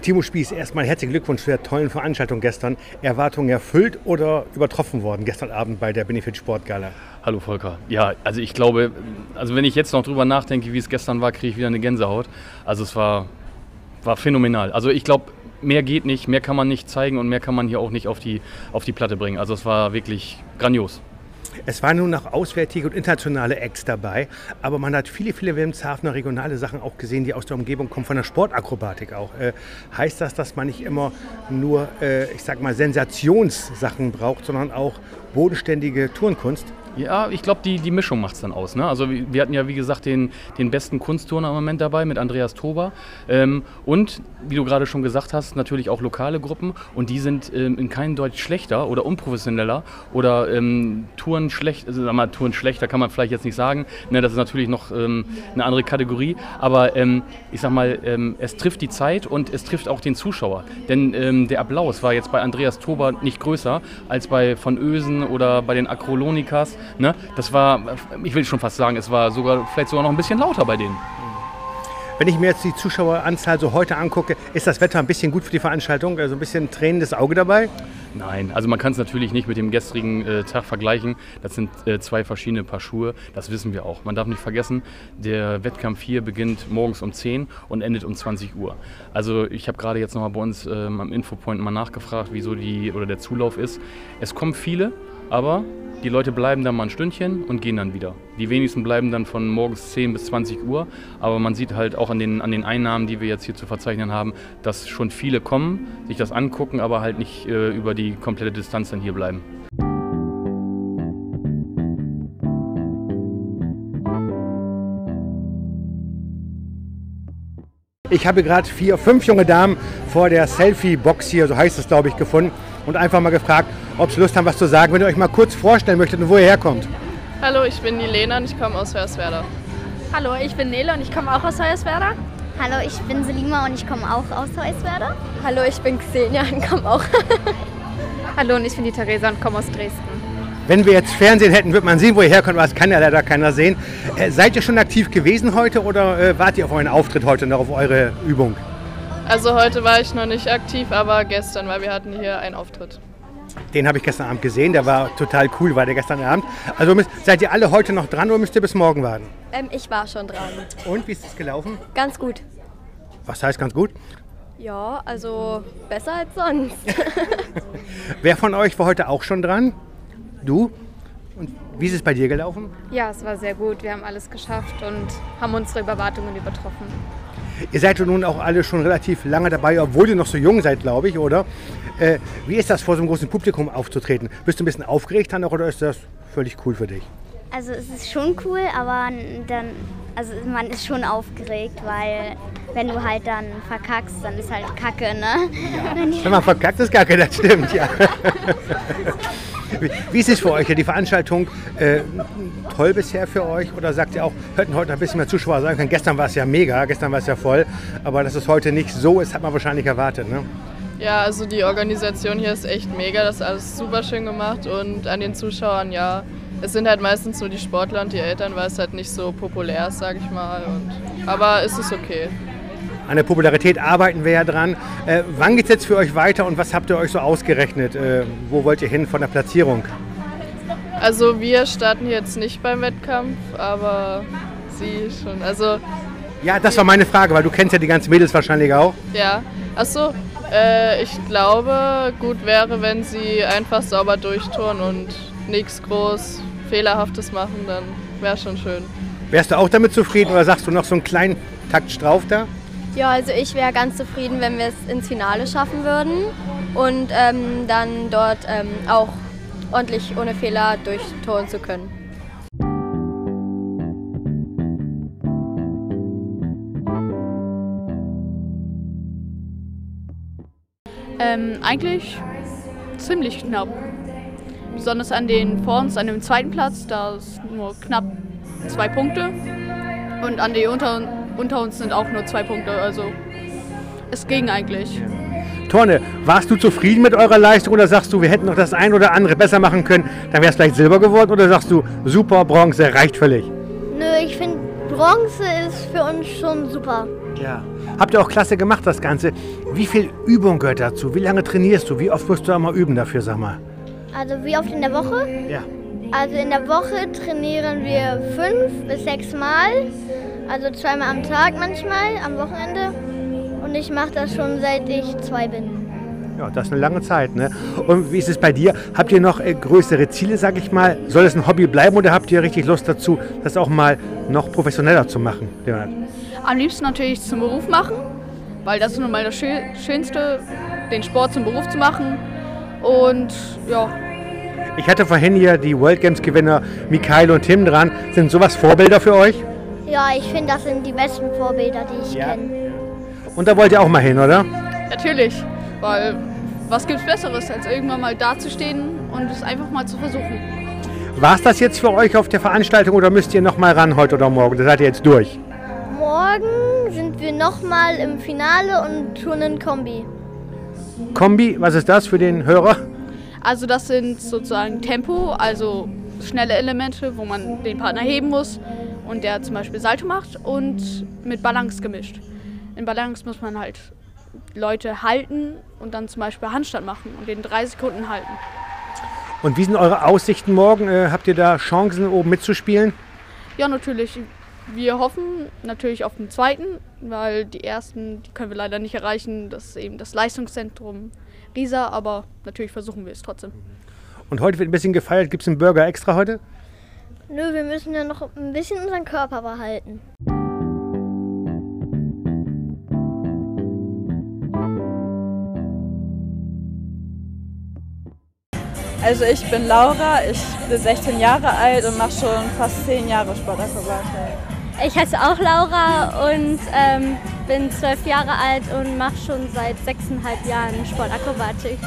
Timo Spieß, erstmal herzlichen Glückwunsch zu der tollen Veranstaltung gestern. Erwartungen erfüllt oder übertroffen worden gestern Abend bei der Benefit Sportgala? Hallo Volker. Ja, also ich glaube, also wenn ich jetzt noch drüber nachdenke, wie es gestern war, kriege ich wieder eine Gänsehaut. Also es war, war phänomenal. Also ich glaube, mehr geht nicht, mehr kann man nicht zeigen und mehr kann man hier auch nicht auf die, auf die Platte bringen. Also es war wirklich grandios. Es waren nun noch auswärtige und internationale Acts dabei, aber man hat viele, viele Wilhelmshavener regionale Sachen auch gesehen, die aus der Umgebung kommen, von der Sportakrobatik auch. Äh, heißt das, dass man nicht immer nur, äh, ich sag mal, Sensationssachen braucht, sondern auch bodenständige Turnkunst? Ja, ich glaube, die, die Mischung macht es dann aus. Ne? Also wir hatten ja, wie gesagt, den, den besten Kunstturner im Moment dabei mit Andreas Tober. Ähm, und, wie du gerade schon gesagt hast, natürlich auch lokale Gruppen. Und die sind ähm, in keinem Deutsch schlechter oder unprofessioneller oder ähm, Touren schlecht, also sag mal, Touren schlechter kann man vielleicht jetzt nicht sagen. Ne, das ist natürlich noch ähm, eine andere Kategorie. Aber ähm, ich sag mal, ähm, es trifft die Zeit und es trifft auch den Zuschauer. Denn ähm, der Applaus war jetzt bei Andreas Tober nicht größer als bei von Ösen oder bei den Akrolonikas. Ne? Das war, ich will schon fast sagen, es war sogar vielleicht sogar noch ein bisschen lauter bei denen. Wenn ich mir jetzt die Zuschaueranzahl so heute angucke, ist das Wetter ein bisschen gut für die Veranstaltung? Also ein bisschen tränendes Auge dabei? Nein, also man kann es natürlich nicht mit dem gestrigen äh, Tag vergleichen. Das sind äh, zwei verschiedene Paar Schuhe, das wissen wir auch. Man darf nicht vergessen, der Wettkampf hier beginnt morgens um 10 und endet um 20 Uhr. Also ich habe gerade jetzt nochmal bei uns ähm, am Infopoint mal nachgefragt, wieso die oder der Zulauf ist. Es kommen viele, aber die Leute bleiben dann mal ein Stündchen und gehen dann wieder. Die wenigsten bleiben dann von morgens 10 bis 20 Uhr, aber man sieht halt auch an den, an den Einnahmen, die wir jetzt hier zu verzeichnen haben, dass schon viele kommen, sich das angucken, aber halt nicht äh, über die komplette Distanz dann hier bleiben. Ich habe gerade vier, fünf junge Damen vor der Selfie-Box hier, so heißt es glaube ich, gefunden und einfach mal gefragt, ob Sie Lust haben, was zu sagen. Wenn ihr euch mal kurz vorstellen möchtet und wo ihr herkommt. Hallo, ich bin die Lena und ich komme aus Hörswerda. Hallo, ich bin Nele und ich komme auch aus Hoyerswerda. Hallo, ich bin Selima und ich komme auch aus Hoyerswerda. Hallo, ich bin Xenia und komme auch. Hallo, und ich bin die Theresa und komme aus Dresden. Wenn wir jetzt Fernsehen hätten, würde man sehen, wo ihr herkommt, aber das kann ja leider keiner sehen. Äh, seid ihr schon aktiv gewesen heute oder äh, wart ihr auf euren Auftritt heute und auf eure Übung? Also heute war ich noch nicht aktiv, aber gestern, weil wir hatten hier einen Auftritt. Den habe ich gestern Abend gesehen, der war total cool, war der gestern Abend. Also müsst, seid ihr alle heute noch dran oder müsst ihr bis morgen warten? Ähm, ich war schon dran. Und wie ist es gelaufen? Ganz gut. Was heißt ganz gut? Ja, also besser als sonst. Wer von euch war heute auch schon dran? Du? Und wie ist es bei dir gelaufen? Ja, es war sehr gut. Wir haben alles geschafft und haben unsere Überwartungen übertroffen. Ihr seid ja nun auch alle schon relativ lange dabei, obwohl ihr noch so jung seid, glaube ich, oder? Äh, wie ist das, vor so einem großen Publikum aufzutreten? Bist du ein bisschen aufgeregt dann oder ist das völlig cool für dich? Also es ist schon cool, aber dann, also man ist schon aufgeregt, weil wenn du halt dann verkackst, dann ist halt Kacke, ne? Wenn man verkackt, ist Kacke, das stimmt, ja. Wie- ist es für euch? Die Veranstaltung äh, toll bisher für euch? Oder sagt ihr auch, hätten heute ein bisschen mehr Zuschauer sein können? Gestern war es ja mega, gestern war es ja voll. Aber dass es heute nicht so ist, hat man wahrscheinlich erwartet. Ne? Ja, also die Organisation hier ist echt mega, das ist alles super schön gemacht und an den Zuschauern, ja, es sind halt meistens nur die Sportler und die Eltern, weil es halt nicht so populär ist, sag ich mal. Und, aber es ist okay. An der Popularität arbeiten wir ja dran. Äh, wann geht es jetzt für euch weiter und was habt ihr euch so ausgerechnet? Äh, wo wollt ihr hin von der Platzierung? Also wir starten jetzt nicht beim Wettkampf, aber sie schon. Also Ja, das war meine Frage, weil du kennst ja die ganzen Mädels wahrscheinlich auch. ja, achso, äh, ich glaube, gut wäre, wenn sie einfach sauber durchtouren und nichts groß Fehlerhaftes machen, dann wäre schon schön. Wärst du auch damit zufrieden oder sagst du noch so einen kleinen Takt drauf da? Ja, also ich wäre ganz zufrieden, wenn wir es ins Finale schaffen würden und ähm, dann dort ähm, auch ordentlich ohne Fehler durchtouren zu können. Ähm, eigentlich ziemlich knapp. Besonders an den vor uns, an dem zweiten Platz, da ist nur knapp zwei Punkte. Und an die unter, unter uns sind auch nur zwei Punkte. Also es ging eigentlich. Torne, warst du zufrieden mit eurer Leistung oder sagst du, wir hätten noch das ein oder andere besser machen können, dann wäre es vielleicht Silber geworden oder sagst du, super, Bronze, reicht völlig? Nö, ich finde Bronze ist für uns schon super. Ja. Habt ihr auch klasse gemacht, das Ganze. Wie viel Übung gehört dazu? Wie lange trainierst du? Wie oft musst du einmal üben dafür, sag mal? Also wie oft in der Woche? Ja. Also in der Woche trainieren wir fünf bis sechs Mal. Also zweimal am Tag manchmal, am Wochenende. Und ich mache das schon seit ich zwei bin. Ja, das ist eine lange Zeit. Ne? Und wie ist es bei dir? Habt ihr noch äh, größere Ziele, sag ich mal? Soll es ein Hobby bleiben oder habt ihr richtig Lust dazu, das auch mal noch professioneller zu machen? Leonhard? Am liebsten natürlich zum Beruf machen, weil das ist nun mal das Schö Schönste, den Sport zum Beruf zu machen. Und ja, Ich hatte vorhin hier die World Games Gewinner Mikael und Tim dran. Sind sowas Vorbilder für euch? Ja, ich finde, das sind die besten Vorbilder, die ich Ja. kenne. Und da wollt ihr auch mal hin, oder? natürlich, weil was gibt's Besseres, als irgendwann mal dazustehen und es einfach mal zu versuchen. War es das jetzt für euch auf der Veranstaltung oder müsst ihr noch mal ran heute oder morgen? Da seid ihr jetzt durch. Morgen sind wir nochmal im Finale und turnen Kombi. Kombi, was ist das für den Hörer? Also das sind sozusagen Tempo, also schnelle Elemente, wo man den Partner heben muss und der zum Beispiel Salto macht und mit Balance gemischt. In Balance muss man halt Leute halten und dann zum Beispiel Handstand machen und den drei Sekunden halten. Und wie sind eure Aussichten morgen? Äh, habt ihr da Chancen, oben mitzuspielen? Ja, natürlich. Wir hoffen natürlich auf den zweiten, weil die ersten, die können wir leider nicht erreichen. Das ist eben das Leistungszentrum Riesa, aber natürlich versuchen wir es trotzdem. Und heute wird ein bisschen gefeiert. Gibt es einen Burger extra heute? Nö, wir müssen ja noch ein bisschen unseren Körper behalten. Also ich bin Laura, ich bin 16 Jahre alt und mache schon fast 10 Jahre Sportakrobatik. Ich heiße auch Laura und ähm, bin zwölf Jahre alt und mache schon seit sechseinhalb Jahren Sportakrobatik.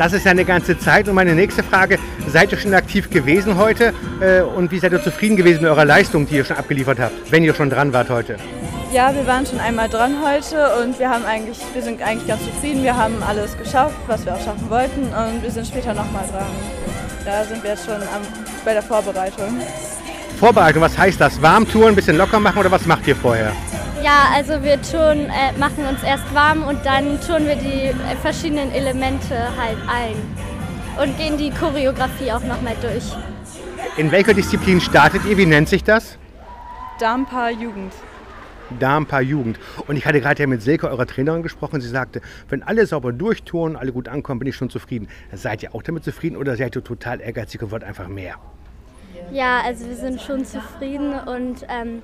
Das ist ja eine ganze Zeit. Und meine nächste Frage, seid ihr schon aktiv gewesen heute? Äh, und wie seid ihr zufrieden gewesen mit eurer Leistung, die ihr schon abgeliefert habt, wenn ihr schon dran wart heute? Ja, wir waren schon einmal dran heute und wir haben eigentlich, wir sind eigentlich ganz zufrieden. Wir haben alles geschafft, was wir auch schaffen wollten und wir sind später nochmal dran. Da sind wir jetzt schon am, bei der Vorbereitung. Vorbereitung, was heißt das? Warmtouren, ein bisschen locker machen oder was macht ihr vorher? Ja, also wir tun, äh, machen uns erst warm und dann tun wir die äh, verschiedenen Elemente halt ein und gehen die Choreografie auch nochmal durch. In welcher Disziplin startet ihr? Wie nennt sich das? Darmpaar Jugend. Darmpaar Jugend. Und ich hatte gerade ja mit Silke, eurer Trainerin, gesprochen. Sie sagte, wenn alle sauber durchtouren, alle gut ankommen, bin ich schon zufrieden. Seid ihr auch damit zufrieden oder seid ihr total ehrgeizig und wollt einfach mehr? Ja, also wir sind schon zufrieden und ähm,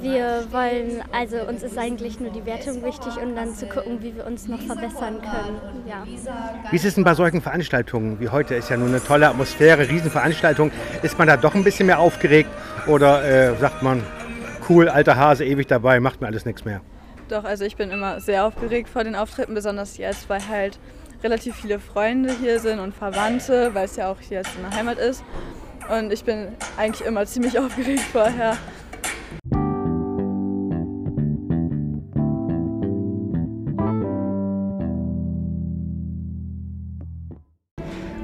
wir wollen, also uns ist eigentlich nur die Wertung wichtig und dann zu gucken, wie wir uns noch verbessern können. Ja. Wie ist es denn bei solchen Veranstaltungen wie heute? Ist ja nur eine tolle Atmosphäre, Riesenveranstaltung. Ist man da doch ein bisschen mehr aufgeregt oder äh, sagt man, cool, alter Hase, ewig dabei, macht mir alles nichts mehr? Doch, also ich bin immer sehr aufgeregt vor den Auftritten, besonders jetzt, weil halt relativ viele Freunde hier sind und Verwandte, weil es ja auch hier jetzt in der Heimat ist. Und ich bin eigentlich immer ziemlich aufgeregt vorher.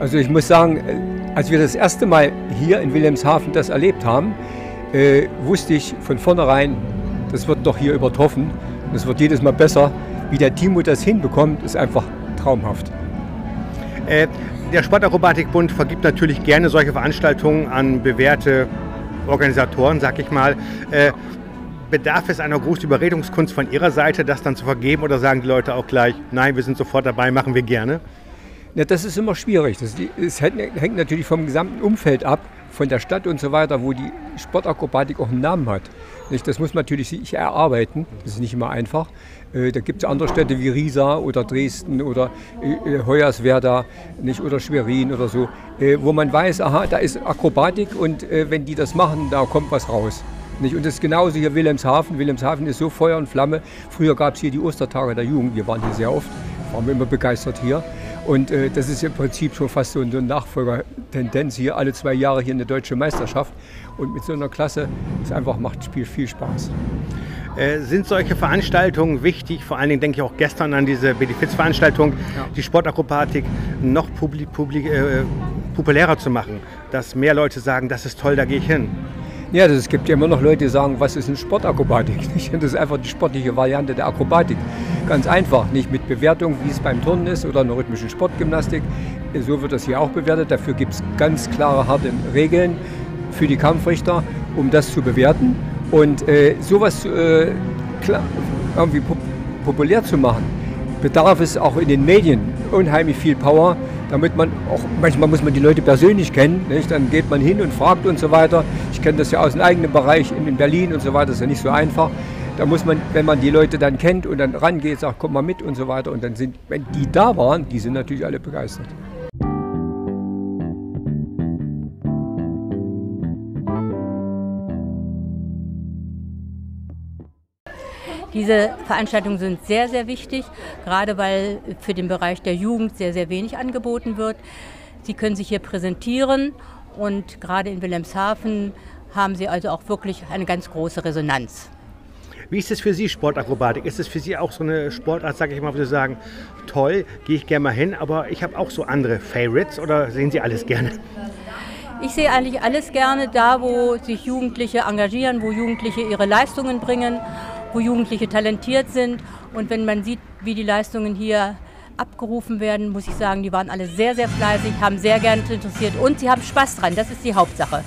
Also ich muss sagen, äh, als wir das erste Mal hier in Wilhelmshaven das erlebt haben, äh, wusste ich von vornherein, das wird doch hier übertroffen. Das wird jedes Mal besser. Wie der Timo das hinbekommt, ist einfach traumhaft. Äh, der Sportakrobatikbund vergibt natürlich gerne solche Veranstaltungen an bewährte Organisatoren, sag ich mal. Äh, bedarf es einer großen Überredungskunst von Ihrer Seite, das dann zu vergeben oder sagen die Leute auch gleich, nein, wir sind sofort dabei, machen wir gerne? Ja, das ist immer schwierig. Das, es hängt natürlich vom gesamten Umfeld ab, von der Stadt und so weiter, wo die Sportakrobatik auch einen Namen hat. Nicht? Das muss man natürlich sich erarbeiten. Das ist nicht immer einfach. Äh, da gibt es andere Städte wie Riesa oder Dresden oder äh, Hoyerswerda nicht? oder Schwerin oder so, äh, wo man weiß, aha, da ist Akrobatik und äh, wenn die das machen, da kommt was raus. Nicht? Und das ist genauso hier Wilhelmshaven. Wilhelmshaven ist so Feuer und Flamme. Früher gab es hier die Ostertage der Jugend. Wir waren hier sehr oft, waren wir immer begeistert hier. Und äh, das ist im Prinzip schon fast so eine Nachfolgertendenz hier. Alle zwei Jahre hier eine deutsche Meisterschaft. Und mit so einer Klasse ist einfach macht Spiel viel Spaß. Äh, sind solche Veranstaltungen wichtig? Vor allen Dingen denke ich auch gestern an diese Benefizveranstaltung, ja. die Sportakrobatik noch publik, publik, äh, populärer zu machen. Dass mehr Leute sagen, das ist toll, da gehe ich hin. Ja, das, es gibt ja immer noch Leute, die sagen, was ist eine Sportakrobatik? Das ist einfach die sportliche Variante der Akrobatik. Ganz einfach, nicht mit Bewertung, wie es beim Turnen ist oder in der rhythmischen Sportgymnastik. So wird das hier auch bewertet. Dafür gibt es ganz klare, harte Regeln für die Kampfrichter, um das zu bewerten. Und äh, sowas äh, klar, irgendwie pop populär zu machen, bedarf es auch in den Medien unheimlich viel Power, damit man auch, manchmal muss man die Leute persönlich kennen, nicht? dann geht man hin und fragt und so weiter. Ich kenne das ja aus dem eigenen Bereich in Berlin und so weiter, das ist ja nicht so einfach. Da muss man, wenn man die Leute dann kennt und dann rangeht, sagt, komm mal mit und so weiter. Und dann sind, wenn die da waren, die sind natürlich alle begeistert. Diese Veranstaltungen sind sehr, sehr wichtig, gerade weil für den Bereich der Jugend sehr, sehr wenig angeboten wird. Sie können sich hier präsentieren und gerade in Wilhelmshaven haben sie also auch wirklich eine ganz große Resonanz. Wie ist es für Sie, Sportakrobatik? Ist es für Sie auch so eine Sportart, sage ich mal, wo Sie sagen, toll, gehe ich gerne mal hin, aber ich habe auch so andere Favorites oder sehen Sie alles gerne? Ich sehe eigentlich alles gerne da, wo sich Jugendliche engagieren, wo Jugendliche ihre Leistungen bringen wo Jugendliche talentiert sind. Und wenn man sieht, wie die Leistungen hier abgerufen werden, muss ich sagen, die waren alle sehr, sehr fleißig, haben sehr gerne interessiert und sie haben Spaß dran. Das ist die Hauptsache.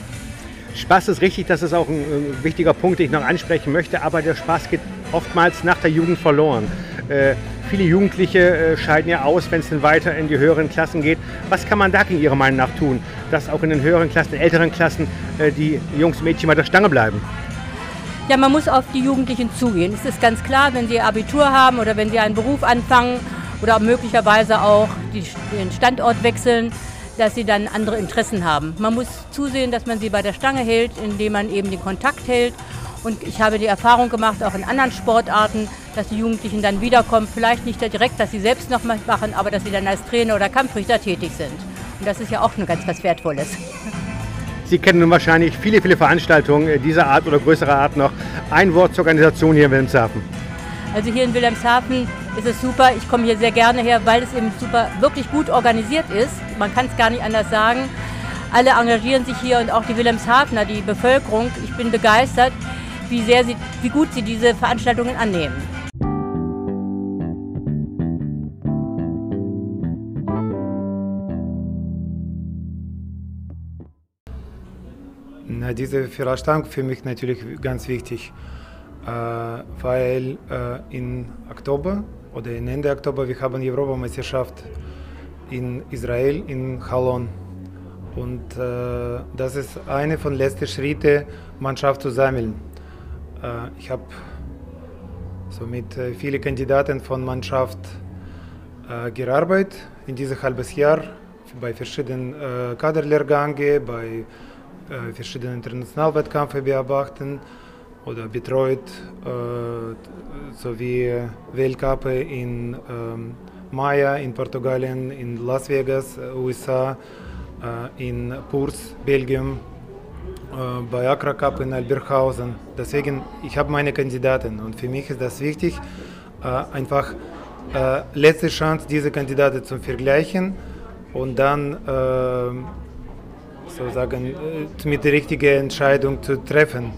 Spaß ist richtig, das ist auch ein, ein wichtiger Punkt, den ich noch ansprechen möchte, aber der Spaß geht oftmals nach der Jugend verloren. Äh, viele Jugendliche äh, scheiden ja aus, wenn es dann weiter in die höheren Klassen geht. Was kann man da gegen Ihrer Meinung nach tun, dass auch in den höheren Klassen, in älteren Klassen äh, die Jungs und Mädchen mal der Stange bleiben? Ja, man muss auf die Jugendlichen zugehen. Es ist ganz klar, wenn sie Abitur haben oder wenn sie einen Beruf anfangen oder möglicherweise auch den Standort wechseln, dass sie dann andere Interessen haben. Man muss zusehen, dass man sie bei der Stange hält, indem man eben den Kontakt hält. Und ich habe die Erfahrung gemacht, auch in anderen Sportarten, dass die Jugendlichen dann wiederkommen. Vielleicht nicht direkt, dass sie selbst noch mal machen, aber dass sie dann als Trainer oder Kampfrichter tätig sind. Und das ist ja auch nur ganz was Wertvolles. Sie kennen nun wahrscheinlich viele, viele Veranstaltungen dieser Art oder größerer Art noch. Ein Wort zur Organisation hier in Wilhelmshaven. Also hier in Wilhelmshaven ist es super. Ich komme hier sehr gerne her, weil es eben super, wirklich gut organisiert ist. Man kann es gar nicht anders sagen. Alle engagieren sich hier und auch die Wilhelmshavener, die Bevölkerung. Ich bin begeistert, wie, sehr sie, wie gut sie diese Veranstaltungen annehmen. Na, diese Veranstaltung für mich natürlich ganz wichtig, äh, weil äh, im Oktober oder Ende Oktober wir haben die Europameisterschaft in Israel in Chalon und äh, das ist eine von letzten Schritten, Mannschaft zu sammeln. Äh, ich habe so mit äh, vielen Kandidaten von Mannschaft äh, gearbeitet in diesem halbes Jahr bei verschiedenen äh, Kaderlehrgängen, bei äh, verschiedene Internationalwettkämpfe beobachten oder betreut, äh, sowie Weltcup in ähm, Maya in Portugalien, in Las Vegas, USA, äh, in Purs, Belgien, bei Accra Cup in Alberghausen. Deswegen, ich habe meine Kandidaten und für mich ist das wichtig, einfach letzte Chance, diese Kandidaten zu vergleichen und dann sozusagen äh, mit der richtigen Entscheidung zu treffen.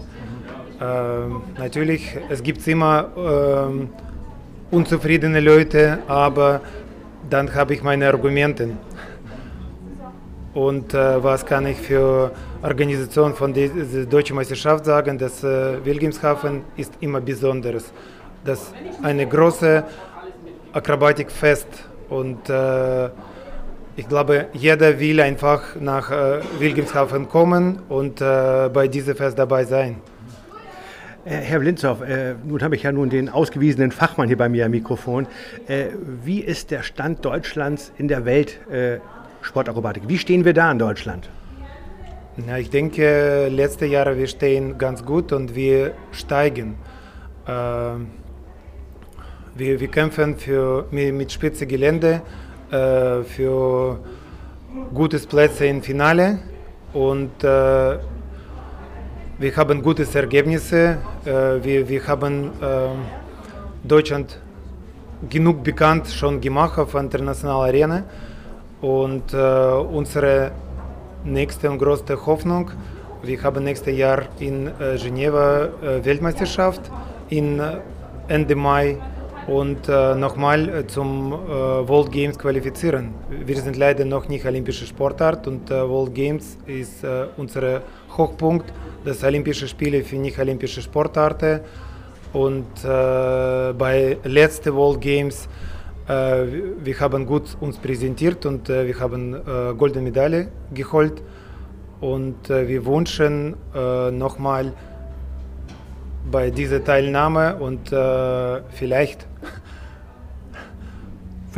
Ähm, natürlich, es gibt immer ähm, unzufriedene Leute, aber dann habe ich meine Argumente. Und äh, was kann ich für Organisation von dieser deutschen Meisterschaft sagen? dass äh, Wilhelmshaven ist immer besonderes. Das ist eine große Akrobatikfest und äh, ich glaube, jeder will einfach nach äh, Wilhelmshaven kommen und äh, bei diesem Fest dabei sein. Äh, Herr Blinzow, äh, nun habe ich ja nun den ausgewiesenen Fachmann hier bei mir am Mikrofon. Äh, wie ist der Stand Deutschlands in der Welt Sportakrobatik? Wie stehen wir da in Deutschland? Na, ich denke, letzte Jahre wir stehen ganz gut und wir steigen. Äh, wir, wir kämpfen für, mit spitze Gelände für gute Plätze im Finale und wir haben gute Ergebnisse. Äh, wir, wir haben Deutschland genug bekannt schon gemacht auf internationaler Arena und unsere nächste und größte Hoffnung wir haben nächstes Jahr in äh, Geneva äh, Weltmeisterschaft in äh, Ende Mai und äh, nochmal äh, zum äh, World Games qualifizieren. Wir sind leider noch nicht olympische Sportart und äh, World Games ist äh, unser Hochpunkt. Das Olympische Spiele für nicht olympische Sportarten und äh, bei letzten World Games äh, wir haben gut uns präsentiert und äh, wir haben äh, goldene Medaille geholt und äh, wir wünschen äh, nochmal bei dieser Teilnahme und äh, vielleicht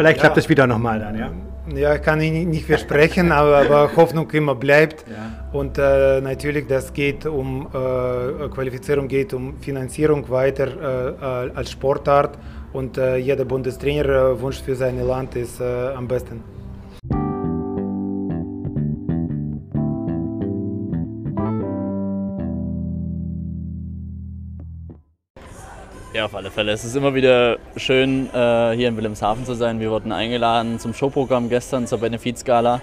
Vielleicht Ja. klappt es wieder nochmal dann, ja? Ja, kann ich nicht versprechen, aber, aber Hoffnung immer bleibt. Und äh, natürlich, das geht um äh, Qualifizierung, geht um Finanzierung weiter äh, äh, als Sportart. Und äh, jeder Bundestrainer äh, wünscht für sein Land ist am besten. Ja, auf alle Fälle. Es ist immer wieder schön, äh, hier in Wilhelmshaven zu sein. Wir wurden eingeladen zum Showprogramm gestern zur Benefizgala.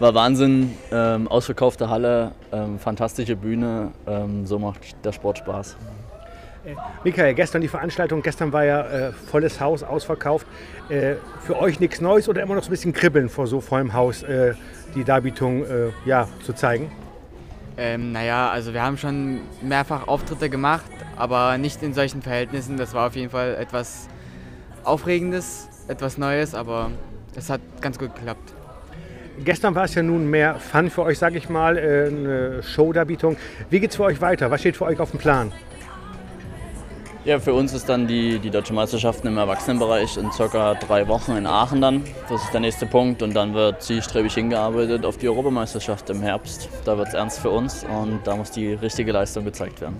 War Wahnsinn, ähm, ausverkaufte Halle, ähm, fantastische Bühne. Ähm, so macht der Sport Spaß. Michael, gestern die Veranstaltung, gestern war ja äh, volles Haus ausverkauft. Äh, für euch nichts Neues oder immer noch so ein bisschen kribbeln vor so vollem Haus, äh, die Darbietung äh, ja, zu zeigen? Ähm, naja, also wir haben schon mehrfach Auftritte gemacht, aber nicht in solchen Verhältnissen. Das war auf jeden Fall etwas Aufregendes, etwas Neues, aber es hat ganz gut geklappt. Gestern war es ja nun mehr Fun für euch, sage ich mal, äh, eine Showdarbietung. Wie geht's für euch weiter? Was steht für euch auf dem Plan? Ja, für uns ist dann die, die Deutsche Meisterschaften im Erwachsenenbereich in circa drei Wochen in Aachen dann. Das ist der nächste Punkt und dann wird zielstrebig hingearbeitet auf die Europameisterschaft im Herbst. Da wird es ernst für uns und da muss die richtige Leistung gezeigt werden.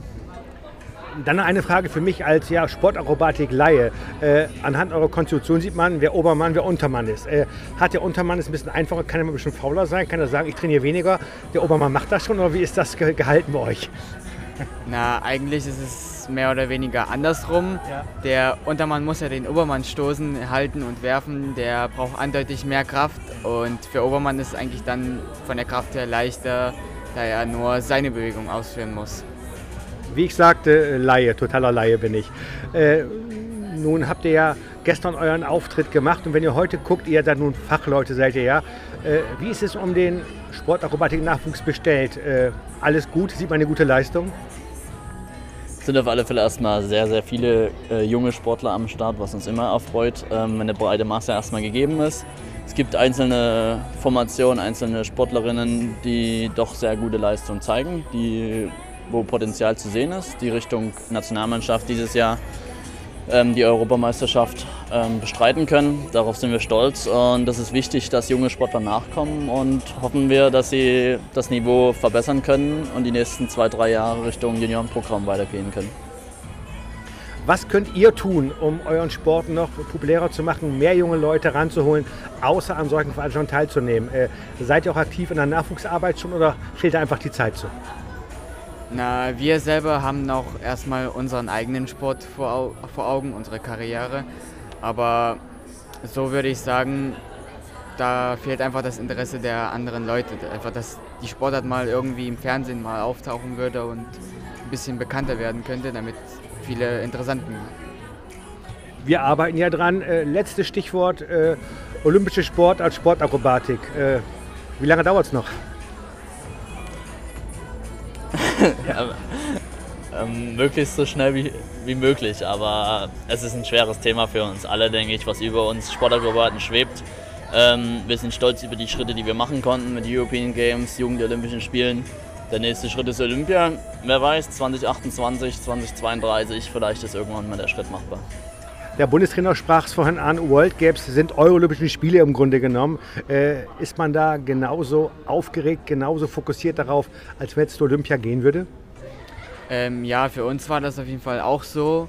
Dann eine Frage für mich als ja, Sportakrobatik-Laie. Äh, anhand eurer Konstitution sieht man, wer Obermann, wer Untermann ist. Äh, hat der Untermann es ein bisschen einfacher, kann er ein bisschen fauler sein, kann er sagen, ich trainiere weniger, der Obermann macht das schon oder wie ist das ge gehalten bei euch? Na, eigentlich ist es mehr oder weniger andersrum. Der Untermann muss ja den Obermann stoßen, halten und werfen. Der braucht eindeutig mehr Kraft und für Obermann ist es eigentlich dann von der Kraft her leichter, da er nur seine Bewegung ausführen muss. Wie ich sagte, äh, Laie, totaler Laie bin ich. Äh, nun habt ihr ja gestern euren Auftritt gemacht und wenn ihr heute guckt, ihr da nun Fachleute seid ihr ja, äh, wie ist es um den Sportakrobatik-Nachwuchs bestellt? Äh, alles gut? Sieht man eine gute Leistung? Es sind auf alle Fälle erstmal sehr, sehr viele äh, junge Sportler am Start, was uns immer erfreut, ähm, wenn eine breite Masse erstmal gegeben ist. Es gibt einzelne Formationen, einzelne Sportlerinnen, die doch sehr gute Leistung zeigen, die, wo Potenzial zu sehen ist. Die Richtung Nationalmannschaft dieses Jahr ähm, die Europameisterschaft ähm, bestreiten können. Darauf sind wir stolz und es ist wichtig, dass junge Sportler nachkommen und hoffen wir, dass sie das Niveau verbessern können und die nächsten zwei, drei Jahre Richtung Juniorenprogramm weitergehen können. Was könnt ihr tun, um euren Sport noch populärer zu machen, mehr junge Leute ranzuholen, außer an solchen Veranstaltungen teilzunehmen? Äh, seid ihr auch aktiv in der Nachwuchsarbeit schon oder fehlt da einfach die Zeit zu? Na, wir selber haben noch erstmal unseren eigenen Sport vor, vor Augen, unsere Karriere. Aber so würde ich sagen, da fehlt einfach das Interesse der anderen Leute. Einfach, dass die Sportart mal irgendwie im Fernsehen mal auftauchen würde und ein bisschen bekannter werden könnte, damit viele Interessanten. Wir arbeiten ja dran. Äh, letztes Stichwort, äh, olympische Sport als Sportakrobatik. Äh, wie lange dauert es noch? Ähm, möglichst so schnell wie, wie möglich, aber es ist ein schweres Thema für uns alle, denke ich, was über uns Sportakrobaten schwebt. Ähm, wir sind stolz über die Schritte, die wir machen konnten mit European Games, Jugend Olympischen Spielen. Der nächste Schritt ist Olympia. Wer weiß, 2028, 2032, vielleicht ist irgendwann mal der Schritt machbar. Der Bundestrainer sprach es vorhin an, World Games sind Euro-Olympischen Spiele im Grunde genommen. Äh, ist man da genauso aufgeregt, genauso fokussiert darauf, als wenn es zu Olympia gehen würde? Ähm, ja, für uns war das auf jeden Fall auch so.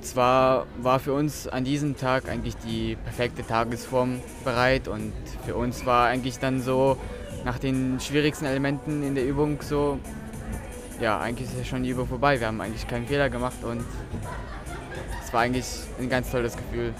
Zwar war für uns an diesem Tag eigentlich die perfekte Tagesform bereit und für uns war eigentlich dann so nach den schwierigsten Elementen in der Übung so, ja, eigentlich ist ja schon die Übung vorbei. Wir haben eigentlich keinen Fehler gemacht und es war eigentlich ein ganz tolles Gefühl.